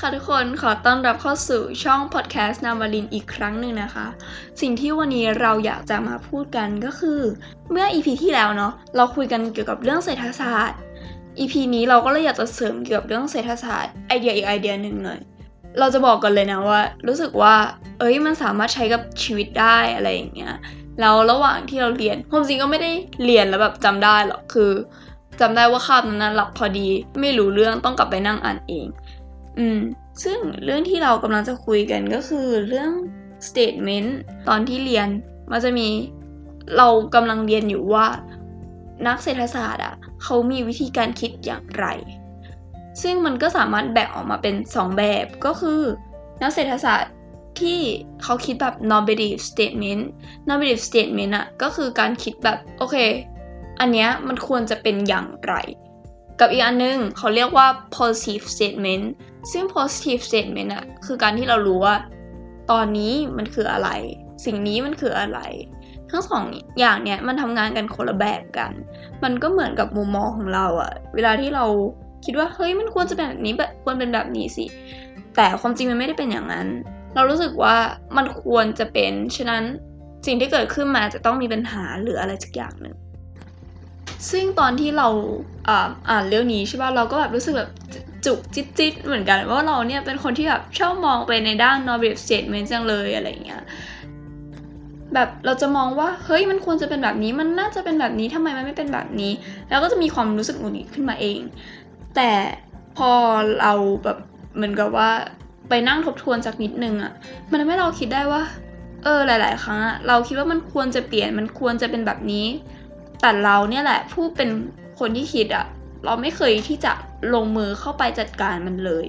ค่ะทุกคนขอต้อนรับเข้าสู่ช่องพอดแคสต์นามวลินอีกครั้งหนึ่งนะคะ สิ่งที่วันนี้เราอยากจะมาพูดกันก็คือ เมื่อ EP ที่แล้วเนาะเราคุยกันเกี่ยวกับเรื่องเศรษฐศาสตร์ EP นี้เราก็เลยอยากจะเสริมเกี่ยวกับเรื่องเศรษฐศาสตร์ไอเดียอีกไอเดียหนึ่งหน่อยเราจะบอกกันเลยนะว่า รู้สึกว่า เอ้ยมันสามารถใช้กับชีวิตได้อะไรอย่างเงี้ยแล้วระหว่างที่เราเรียนความจริงก็ไม่ได้เรียนแล้วแบบจำได้หรอกคือจำได้ว่าคาบนั้นนะหลับพอดี ไม่รู้เรื่องต้องกลับไปนั่งอ่านเอง อืม ซึ่งเรื่องที่เรากำลังจะคุยกันก็คือเรื่อง statement ตอนที่เรียน มันจะมีเรากำลังเรียนอยู่ว่านักเศรษฐศาสตร์อะเขามีวิธีการคิดอย่างไร ซึ่งมันก็สามารถแบ่งออกมาเป็น 2 แบบก็คือ นักเศรษฐศาสตร์ที่เขาคิดแบบ normative statement normative statement อะก็คือการคิดแบบ โอเค อันเนี้ยมันควรจะเป็นอย่างไร กับอีกอันนึงเขาเรียกว่า positive statement ซึ่ง positive statement อะคือการที่เรารู้ว่า ตอนนี้มันคืออะไร สิ่งนี้มันคืออะไร ทั้งสองอย่างเนี้ยมันทำงานกันคนละแบบกัน มันก็เหมือนกับมุมมองของเราอะเวลาที่เราคิดว่าเฮ้ยมันควรจะเป็นแบบนี้แบบควรเป็นแบบนี้สิ แต่ความจริงมันไม่ได้เป็นอย่างนั้น เรารู้สึกว่ามันควรจะเป็น ฉะนั้นสิ่งที่เกิดขึ้นมาจะต้องมีปัญหาหรืออะไรสักอย่างหนึ่ง ซึ่งตอนที่เราอ่าอ่านเรื่องนี้ใช่ป่ะเราก็แบบรู้สึกแบบจุกจิตจิตเหมือนกันว่าเราเนี่ยเป็นคนที่แบบชอบมองไปในด้าน normative statement จังเลยอะไรเงี้ยแบบเราจะมองว่าเฮ้ยมันควรจะเป็นแบบนี้มันน่าจะเป็นแบบนี้ทำไมมันไม่เป็นแบบนี้ แล้วก็จะมีความรู้สึกหงุดหงิดขึ้นมาเอง แต่พอเราแบบเหมือนกับว่าไปนั่งทบทวนจากนิดนึงอะ่ะมันทำให้เราคิดได้ว่า เออหลาย ๆ ครั้งอะเราคิดว่ามันควรจะเปลี่ยนมันควรจะเป็นแบบนี้ แต่เราเนี่ยแหละ ผู้เป็นคนที่คิดอะเราไม่เคยที่จะลงมือเข้าไปจัดการมันเลย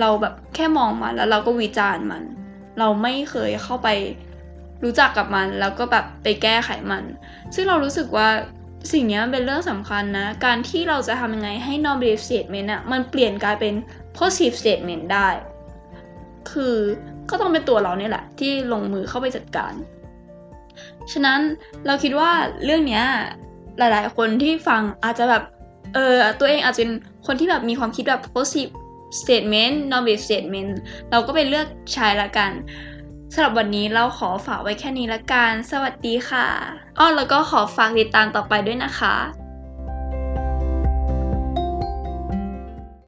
เราแบบแค่มองมันแล้วเราก็วิจารณ์มัน เราไม่เคยเข้าไปรู้จักกับมันแล้วก็แบบไปแก้ไขมัน ซึ่งเรารู้สึกว่าสิ่งนี้เป็นเรื่องสำคัญนะ การที่เราจะทำยังไงให้ normative statement อะมันเปลี่ยนกลายเป็น positive statement ได้ คือก็ต้องเป็นตัวเราเนี่ยแหละ ที่ลงมือเข้าไปจัดการ ฉะนั้นเราคิดว่าเรื่องเนี้ยหลายๆ คนที่ฟังอาจจะแบบเออตัวเองอาจจะเป็นคนที่แบบมีความคิดแบบ positive statement normative statement เราก็ไปเลือกใช้ละกันสำหรับวันนี้เราขอฝากไว้แค่นี้ละกัน สวัสดีค่ะ อ้อแล้วก็ขอฝากติดตามต่อไปด้วยนะคะ